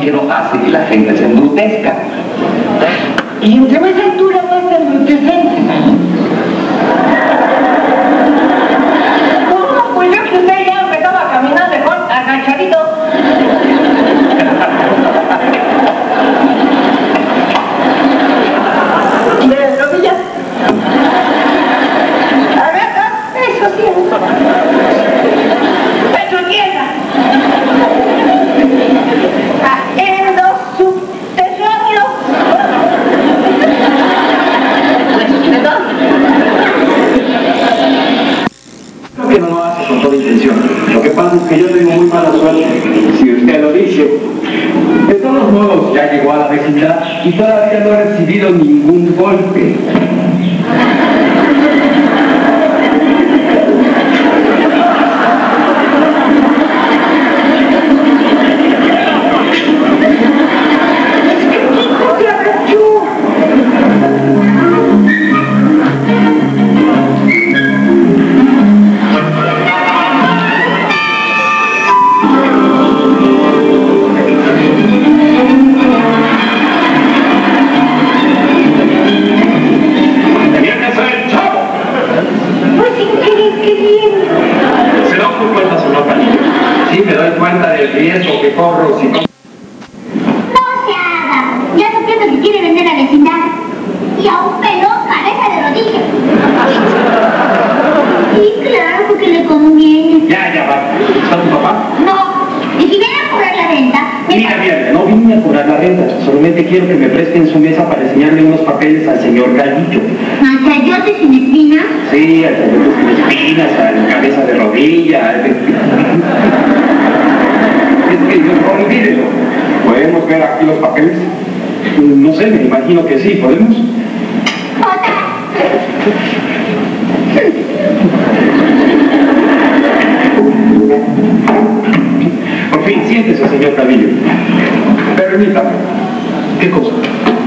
que no hace que la gente se embrutezca. Y entre más altura, más embrutecente. No, pues yo que usted ya empezaba a caminar mejor agachadito ya llegó a la vecindad y todavía no ha recibido ningún golpe. quiero que me presten su mesa para enseñarle unos papeles al señor Gallillo. ¿Al chayote sin espinas? Sí, al chayote sin espinas, al cabeza de rodilla. Al... es que yo no olvídelo. ¿Podemos ver aquí los papeles? No sé, me imagino que sí, ¿podemos? Por fin, siéntese, señor Cabillo. Permítame. 結構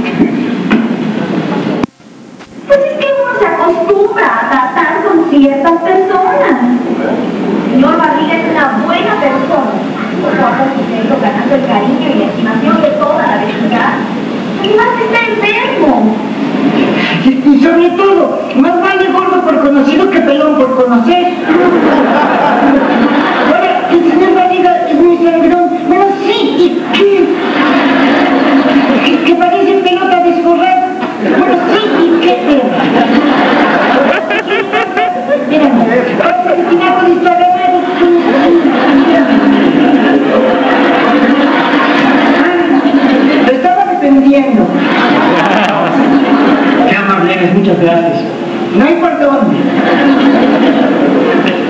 No hay por dónde.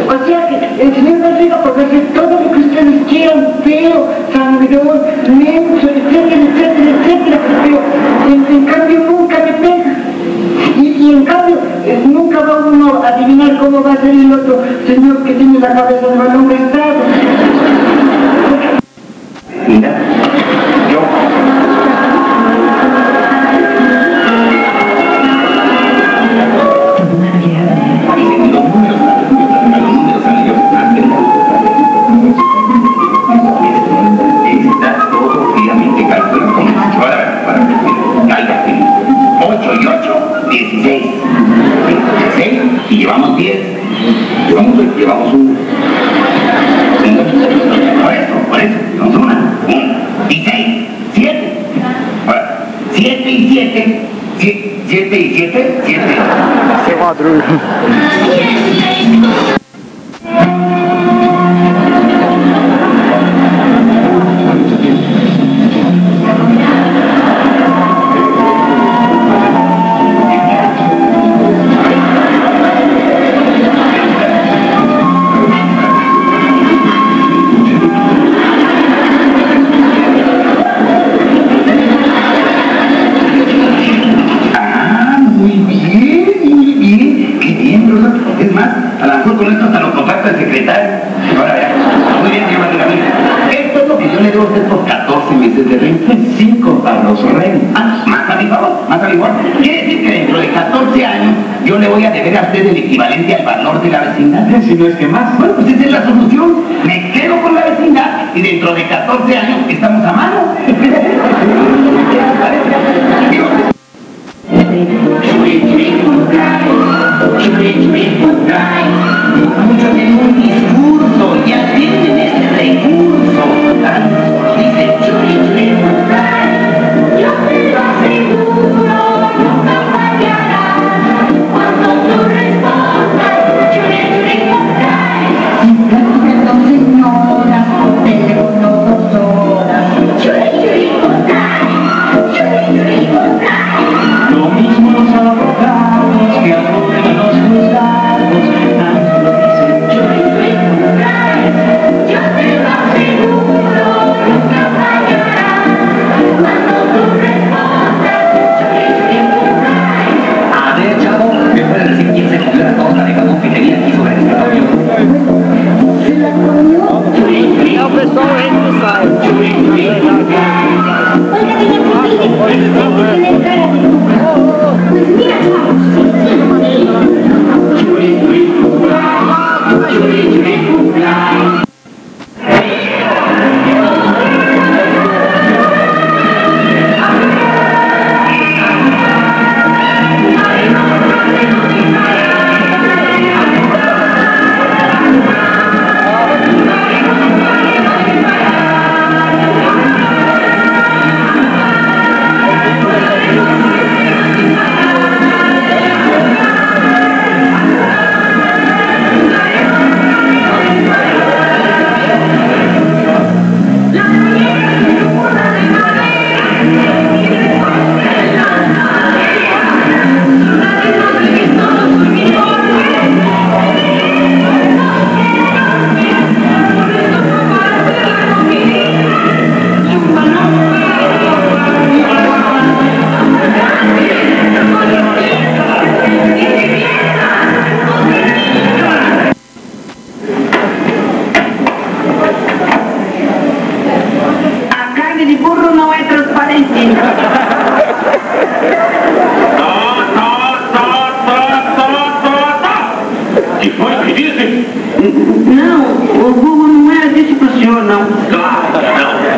O sea que el Señor nos diga porque hacer todo lo que ustedes quieran, feo, sangrón, menso, etcétera, etcétera, etcétera, pero en, cambio nunca me pega. Y, en cambio eh, nunca va uno a adivinar cómo va a ser el otro señor que tiene la cabeza de balón prestado. más quiere decir que dentro de 14 años yo le voy a deber a usted el equivalente al valor de la vecindad. Si no es que más. Bueno, pues esa es la solución. Me quedo con la vecindad y dentro de 14 años estamos a mano. Muchos tienen un discurso, ya tienen este recurso, tan solo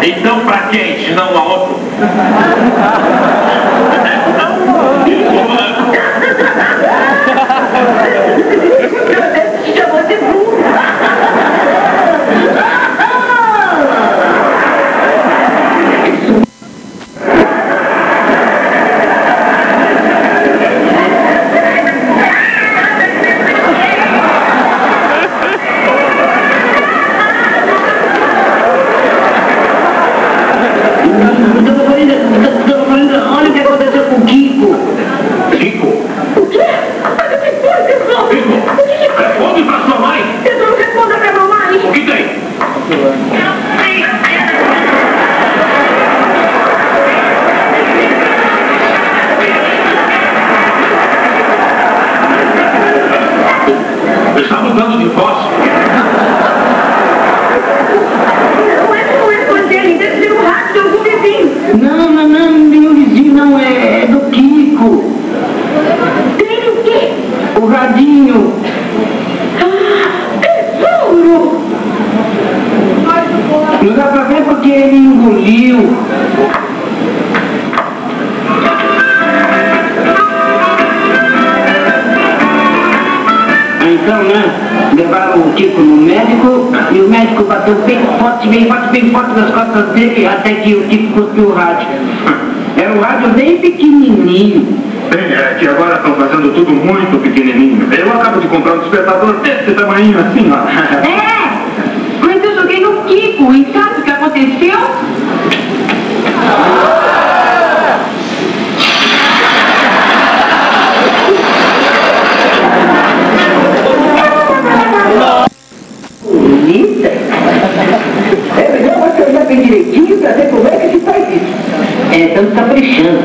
Então pra quem, não a até que o Kiko cuspiu o rádio. Era um rádio bem pequenininho. É que agora estão fazendo tudo muito pequenininho. Eu acabo de comprar um despertador desse tamanho assim, ó. É, mas eu joguei no Kiko e sabe o que aconteceu? direitinho pra ver como é que se faz isso. É, estamos caprichando.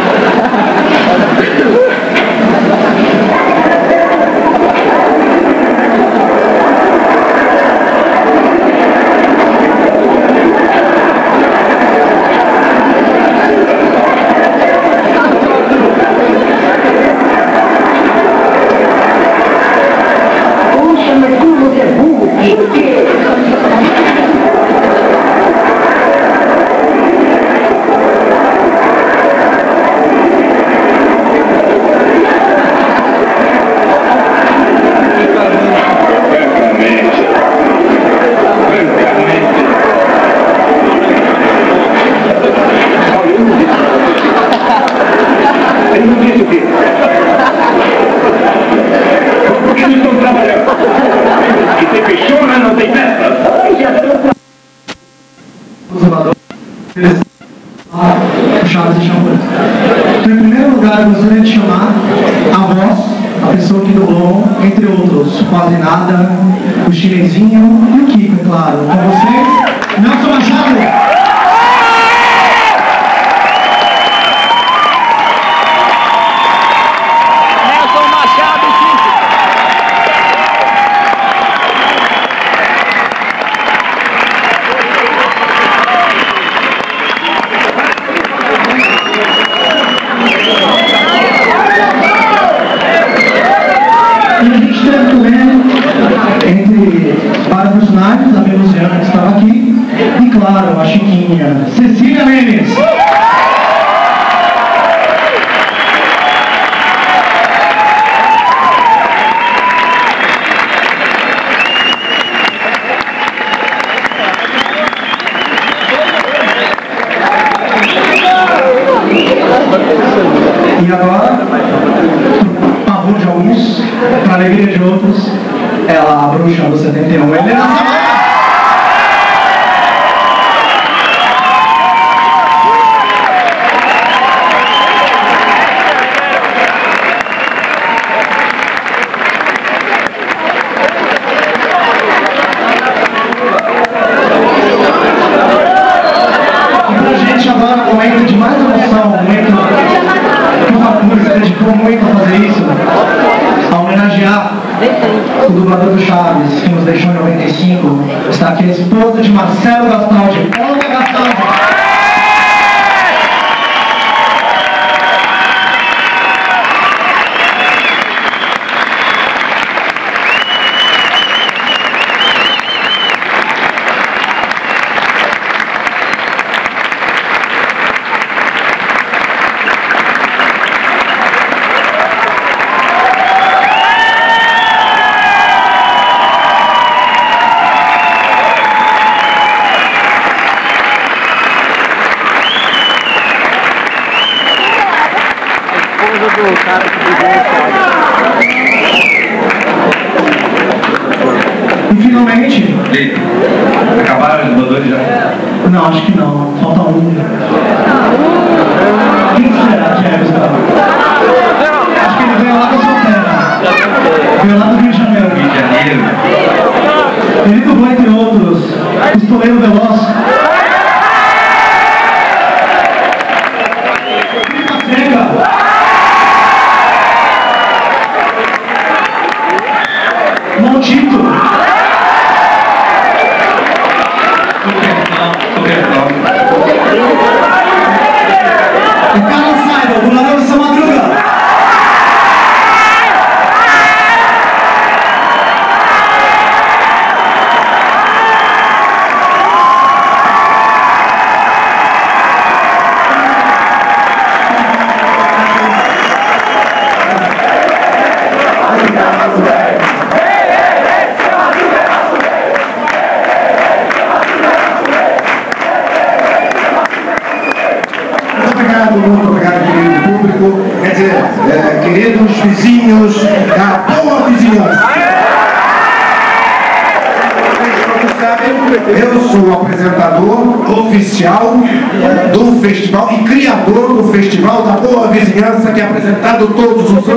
beleza? Ah, é puxadas e champanhe. Então, em primeiro lugar, eu gostaria de chamar a voz, a pessoa que doou, entre outros, quase nada, o chinesinho e o Kiko, é claro. Com vocês, Nelson Machado! todos os anos.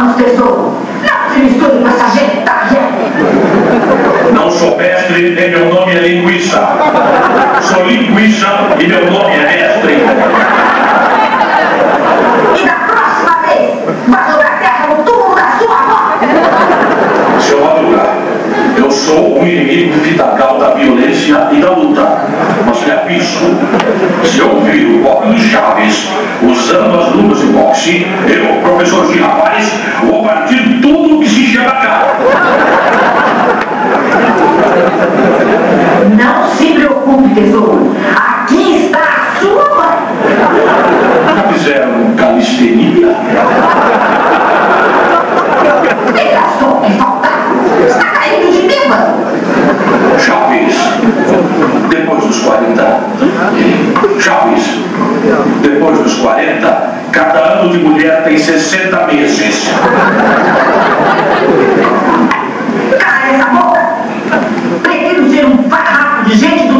nos tesouro. Não se misture com essa gente, tá gente? Não sou mestre, e meu nome é linguiça. Sou linguiça e meu nome é mestre. sou o inimigo vital da violência e da luta. Mas repito, é se eu vi o Paulo Chaves usando as luvas de boxe, eu, professor de rapaz, vou partir tudo que se chega cá. Não se preocupe, tesouro. Aqui está a sua mãe. Já fizeram calistenia? Veja só, é. Está caindo de bêbado. Chaves, depois dos 40. Chaves, depois dos 40, cada ano de mulher tem 60 meses. Cara, é essa boca! Prefiro ser um farrapo de gente do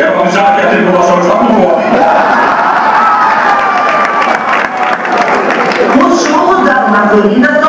Quero avisar que a tribulação está com o Nos muda uma avenida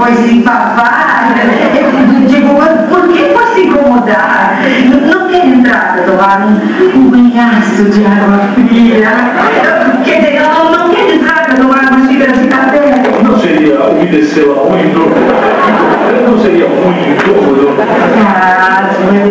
depois empapar. Né? Digo, por que foi incomodar? Não quer entrada do ar um, um penhaço de água fria. Quer dizer, ela não quer entrada do ar, mas fica de café. Não seria umedecê-la muito? Não seria muito incômodo? Ah,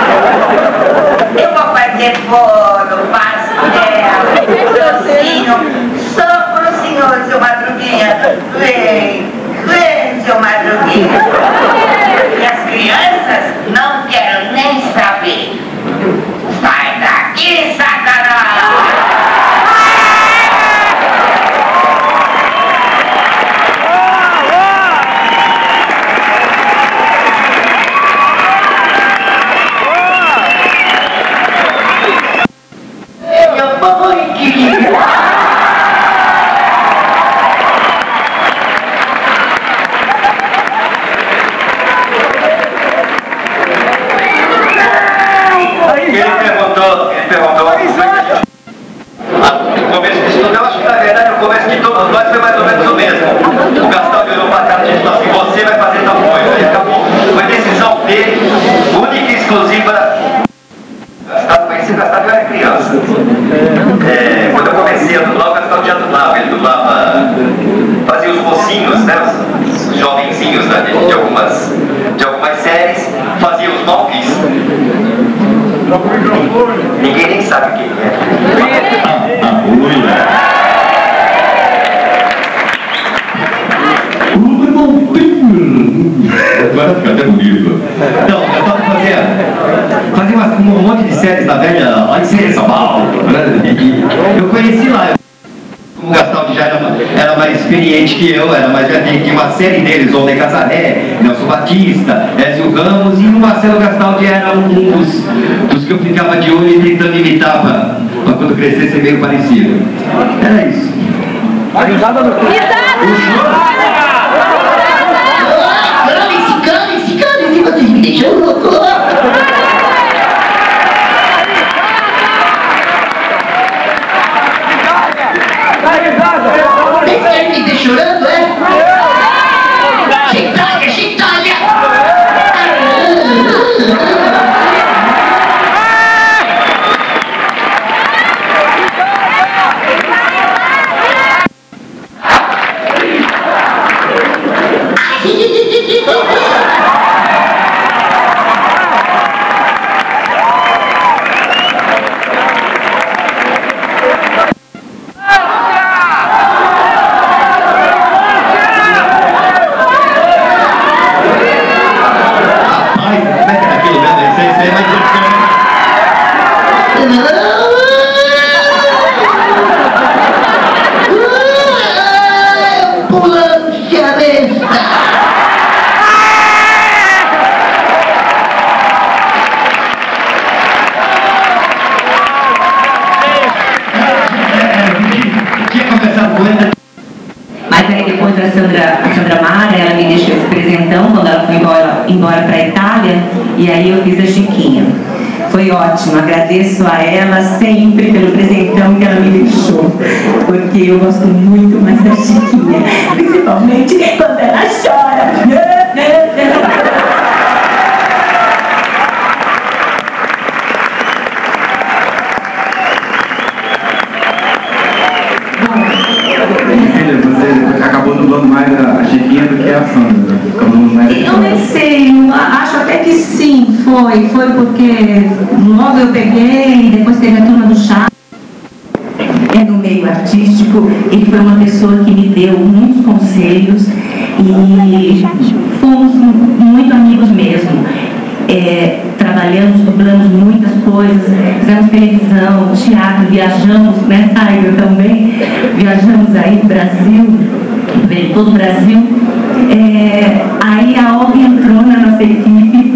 umas- um monte de séries da velha lá de Série São Paulo. né? E eu conheci lá. Como o Gastaldi já era, era mais experiente que eu, era mais já tinha uma série deles, Olney Casaré, Nelson Batista, Ézio Ramos, e o Marcelo Gastaldi era um dos, dos que eu ficava de olho e tentando imitar para quando crescer ser meio parecido. Era isso. Calem-se, calem-se, calem-se, vocês me deixam louco. Yeah. Sandra, a Sandra Mara, ela me deixou esse presentão quando ela foi embora, embora para a Itália, e aí eu fiz a Chiquinha. Foi ótimo, agradeço a ela sempre pelo presentão que ela me deixou, porque eu gosto muito mais da Chiquinha, principalmente quando ela chora. Filha, você acabou dublando mais a Chiquinha do que a Sandra. Acabou dublando mais a Eu nem sei, eu acho até que sim, foi. Foi porque logo eu peguei, depois teve a turma do chá. É no meio artístico, ele foi uma pessoa que me deu muitos conselhos e fomos muito amigos mesmo. É, trabalhamos, dublamos muitas coisas, fizemos televisão, teatro, viajamos, né, Tiger também, viajamos aí no Brasil, todo o Brasil. É,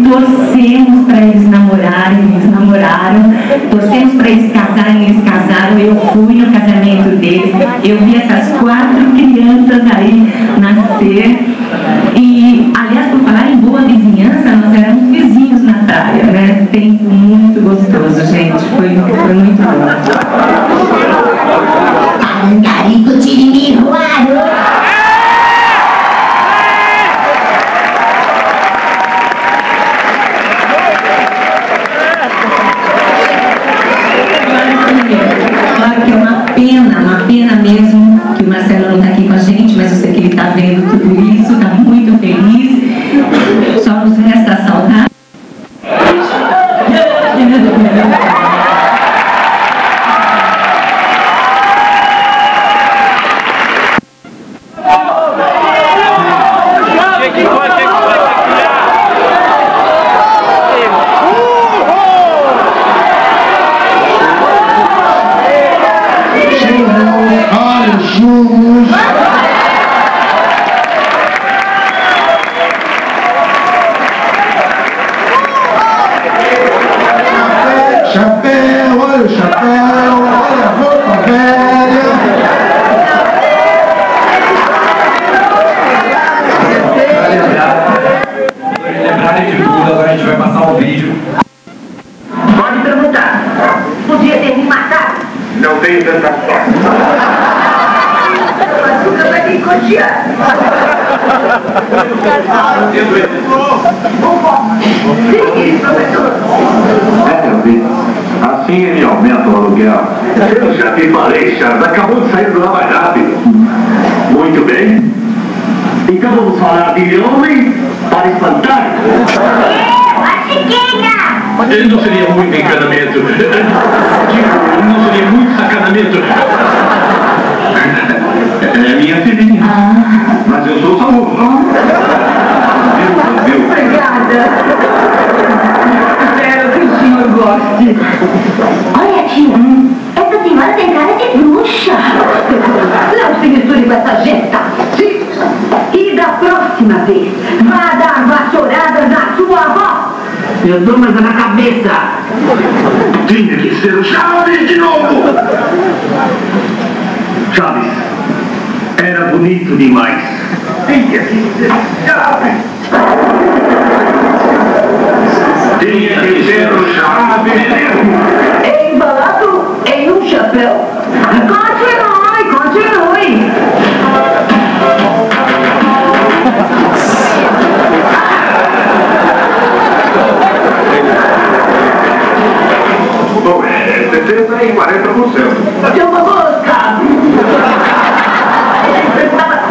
torcemos para eles namorarem, eles namoraram, torcemos para eles casarem, eles casaram, eu fui no casamento deles, eu vi essas quatro crianças aí nascer. E, aliás, por falar em boa vizinhança, nós éramos vizinhos na praia, né? Tempo muito gostoso, gente. Foi, foi muito bom. Assim ele aumenta o aluguel. Eu já te falei, Charles. Acabou de sair do Lava Rápido. Muito bem. Então vamos falar de homem para espantar. Não seria muito encanamento. Digo, não seria muito sacanamento. É minha filhinha. Mas eu sou. Viu, Obrigada. Espero que o senhor goste. Olha, tia, essa senhora tem cara de bruxa. Não se misture com essa jeta. Sim. E da próxima vez, vá dar vassouradas na sua avó. Eu dou mais na cabeça. Tinha que ser o Chaves de novo! Chaves, era bonito demais. Tinha que ser Chaves! Tinha que ser o mesmo! Embalado em um chapéu. Continue, continue. Bom, é 60 e 40%. Deu uma mosca.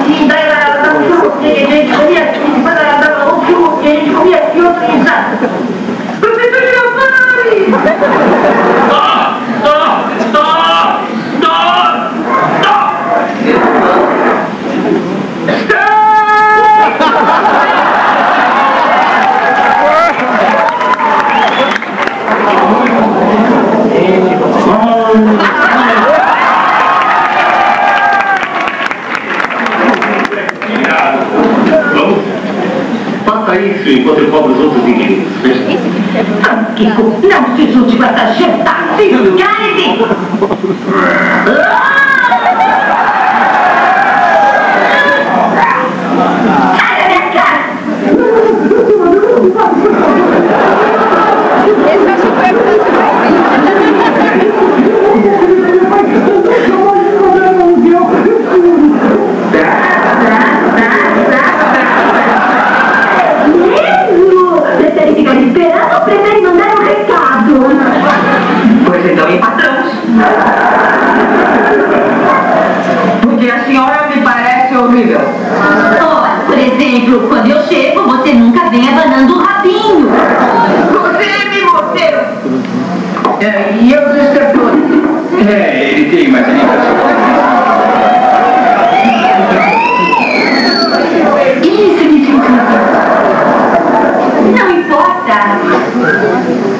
Ainda era da fruta, a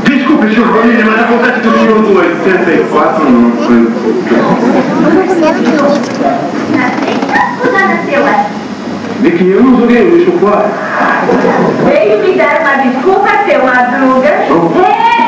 Desculpe, senhor Bonini, mas acontece que o senhor do 84 não foi. Nasceu essa? De que eu não joguei o lixo fora. Veio me dar uma desculpa, seu Madruga. Ei!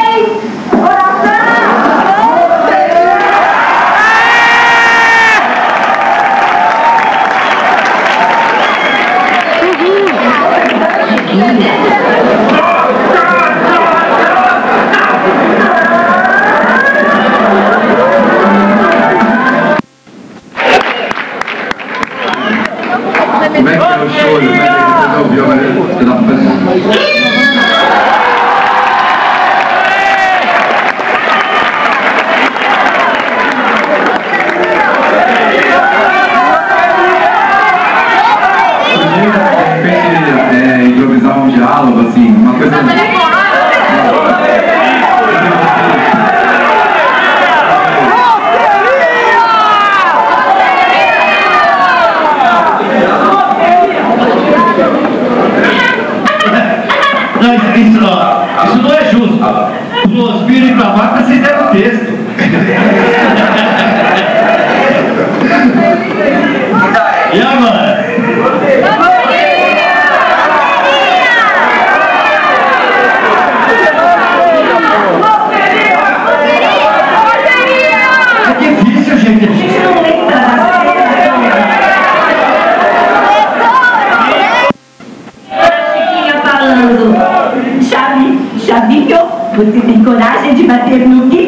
paternotte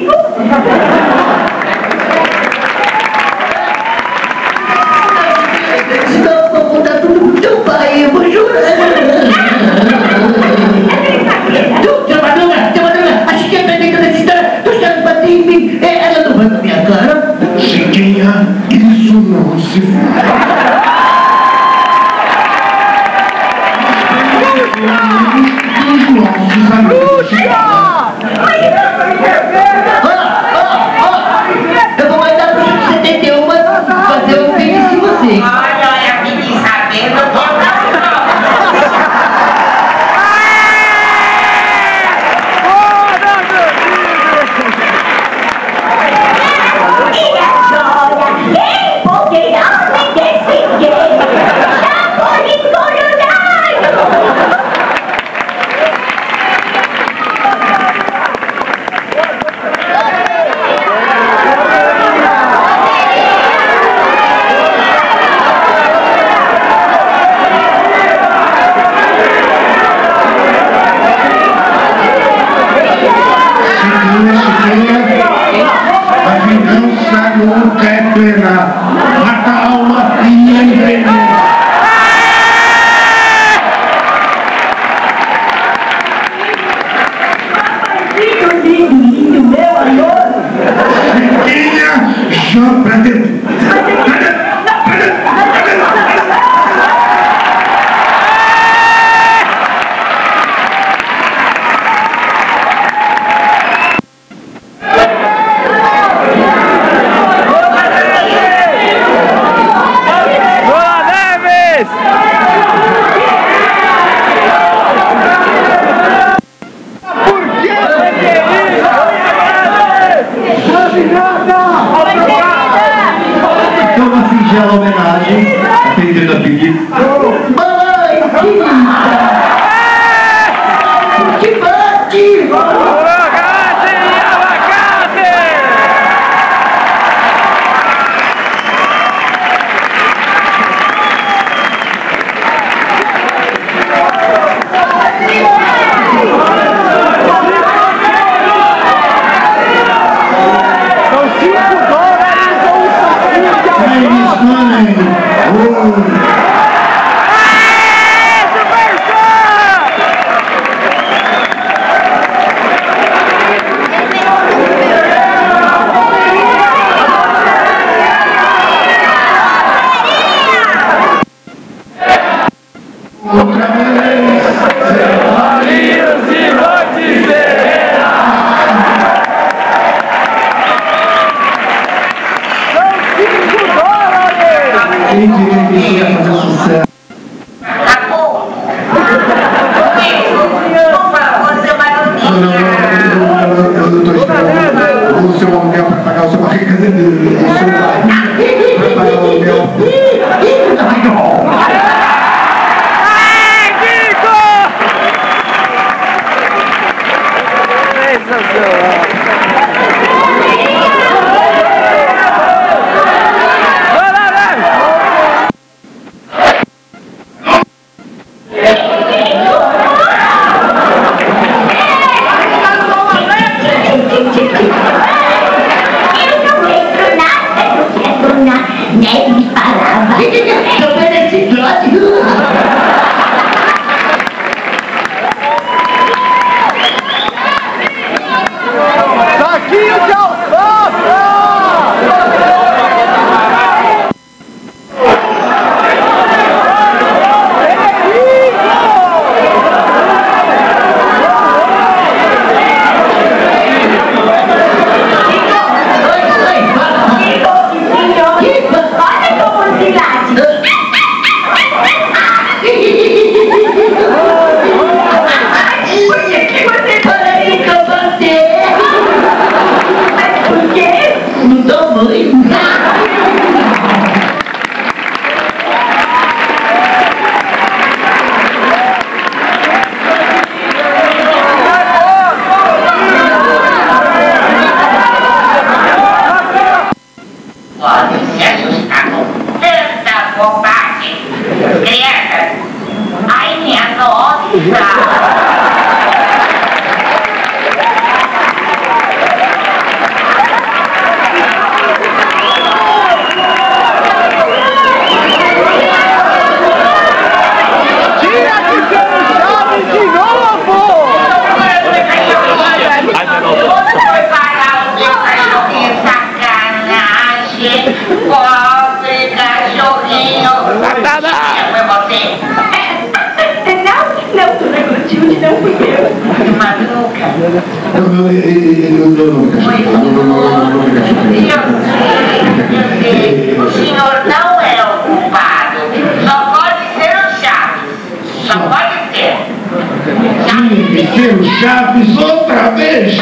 O Chaves outra vez.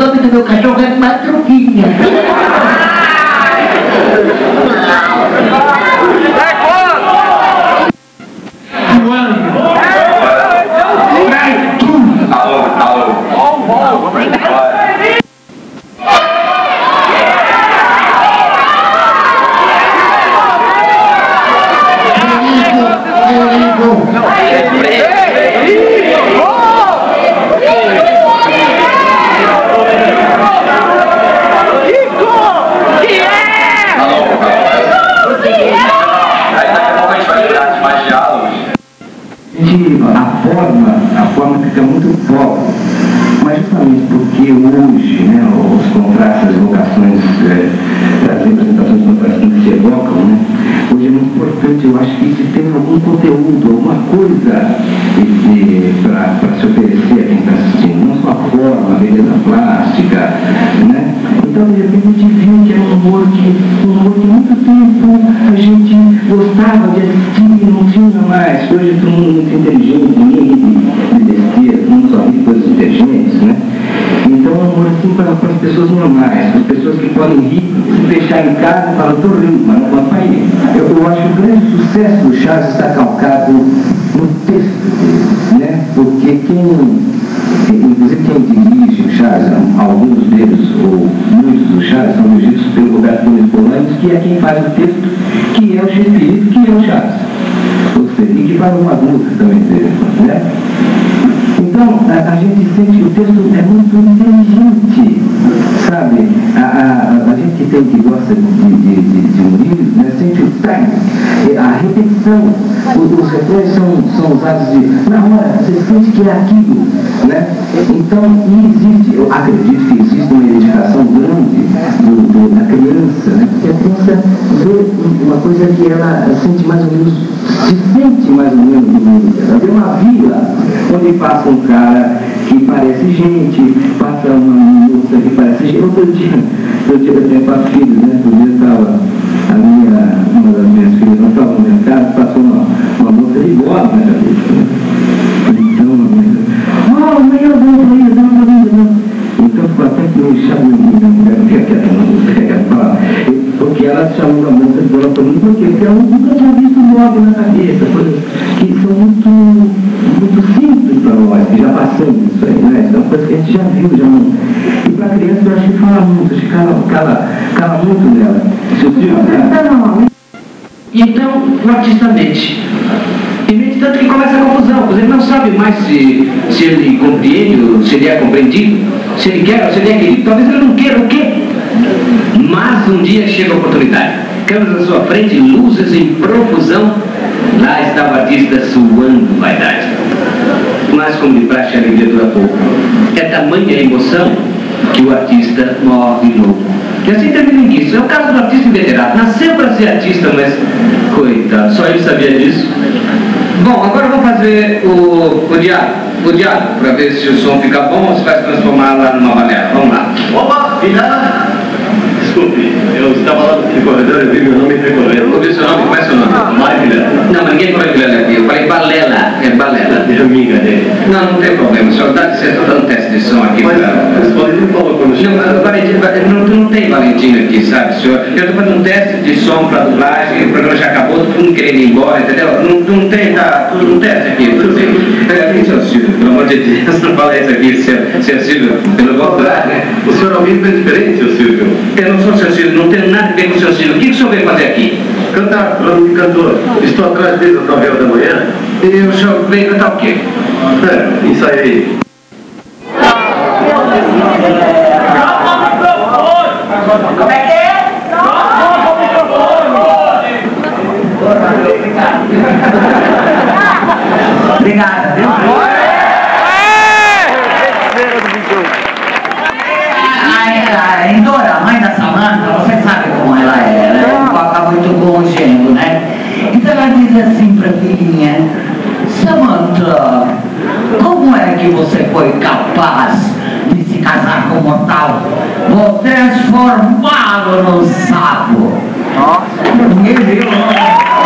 Satanás. Meu ou muitos do Chaves, são dirigidos pelo Roberto Nunes Bolanes, que é quem faz o texto, que é o Chespirito, que é o Chaves. Ou seja, e que faz uma música também dele, né? A, gente sente o texto é muito inteligente, sabe? A, a, a gente que tem que gosta de, de, de, de humor, né, sente o time, a repetição, os, os refrões são, são usados de, na hora, você sente que é aquilo, né? Então, existe, eu acredito que existe uma identificação grande do, do- da criança, né? Porque a criança vê uma coisa que ela sente mais ou menos, se sente mais ou menos no mundo dela. Vê uma vila onde passa um cara que parece gente, passa uma moça que parece gente. Outro dia, eu eu tenho quatro filhos, né? Outro dia estava a minha, uma das minhas filhas não estava no mercado, passou uma, uma moça de bola na cabeça. Né? Então, oh, meu Deus, porque ela chamou a moça de bola para mim? Porque ela nunca tinha visto mob na cabeça, coisas que são muito, muito simples para nós, que já passamos isso aí, né? São coisas que a gente já viu, já não. E para criança eu acho que fala muito, acho que cala, cala, cala muito nela. Se o filho, né? Então, o artista mente. E mente tanto que começa a confusão, pois ele não sabe mais se, se ele compreende, se ele é compreendido, se ele quer se ele é querido, talvez ele não queira o quê? Mas um dia chega a oportunidade. Câmeras à sua frente, luzes em profusão. Lá está o artista suando vaidade. mais como de praxe a alegria dura pouco. É tamanha a emoção que o artista morre louco. E assim termina isso. É o caso do artista inveterado. Nasceu para ser artista, mas coitado, só ele sabia disso. Bom, agora eu vou fazer o, o diálogo, o diálogo, para ver se o som fica bom ou se vai se transformar lá numa balé. Vamos lá. Opa, filha! Desculpe, eu estava lá no corredor e vi meu nome recorrendo. Qual é o seu nome? Como é seu nome? Mário Vilela. Não, mas ninguém falou Vilela aqui. Eu falei balela. É balela. É amiga dele. Não, não tem problema. O senhor dá eu estou dando teste de som aqui. Mas pra... o Valentim falou quando Não, chegou. mas, Valentim, não, não tem Valentim aqui, sabe, senhor? Eu estou fazendo um teste de som para dublagem, o programa já acabou, todo mundo querendo ir embora, entendeu? Não, não tem, tá tudo um teste aqui, tudo bem. É, seu Silvio, pelo amor de Deus, não fala isso aqui, seu, seu Silvio, pelo contrário, né? O senhor é alguém bem diferente, seu Silvio. Eu não sou seu Silvio, não tenho nada a ver com o seu Silvio. O que, que o senhor veio fazer aqui? Cantar, cantor. Estou atrás dele às 9 horas da manhã. E o senhor veio cantar o quê? É, ensaia aí. Como é que é? Obrigada, viu? A, a Endora, a mãe da Samanta, você sabe como ela é, ela é um paca muito congênero, né? Então ela diz assim pra filhinha, Samanta, como é que você foi capaz de se casar com um mortal? Vou transformá-lo num sapo. Ninguém viu, né?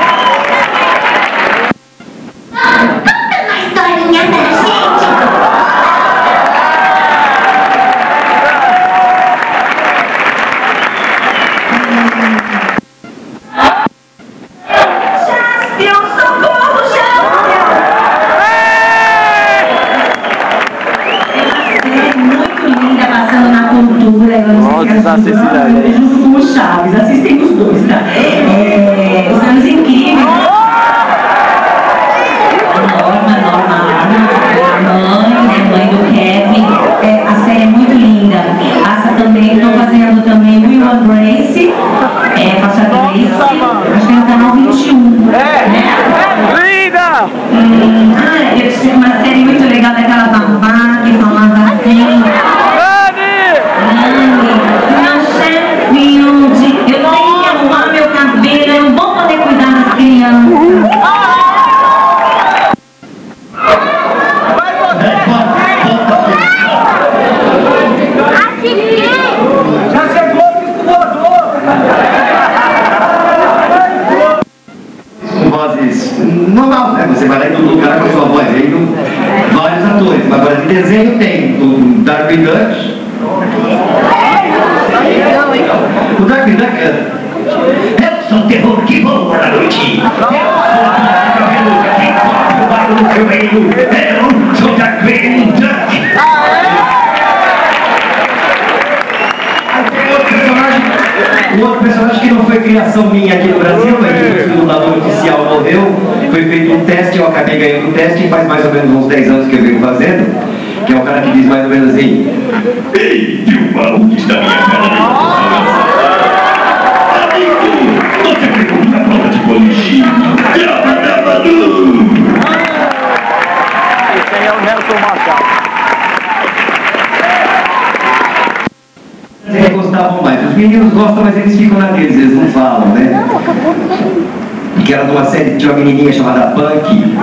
Não normal, né? Você vai lá em todo lugar com a sua voz. Aí não- vários atores. Agora de desenho tem o Darkwing Duck. O Darkwing Duck é. Eu sou o terror que voa na noite. Eu sou o terror que corre o seu meio. Eu sou o Darkwing Duck. Aí tem outro personagem, um outro personagem que não foi criação minha aqui no Brasil, mas que o dublador oficial morreu, foi feito um teste, eu acabei ganhando o teste e faz mais ou menos uns 10 anos que eu venho fazendo, que é o cara que diz mais ou menos assim, Ei, Vilma, onde está minha cara Amigo, você pegou minha prova de boliche. Esse aí é o Nelson Machado. Gostavam mais. Os meninos gostam, mas eles ficam na deles, eles não falam, né? Que era de uma série de uma menininha chamada Punk.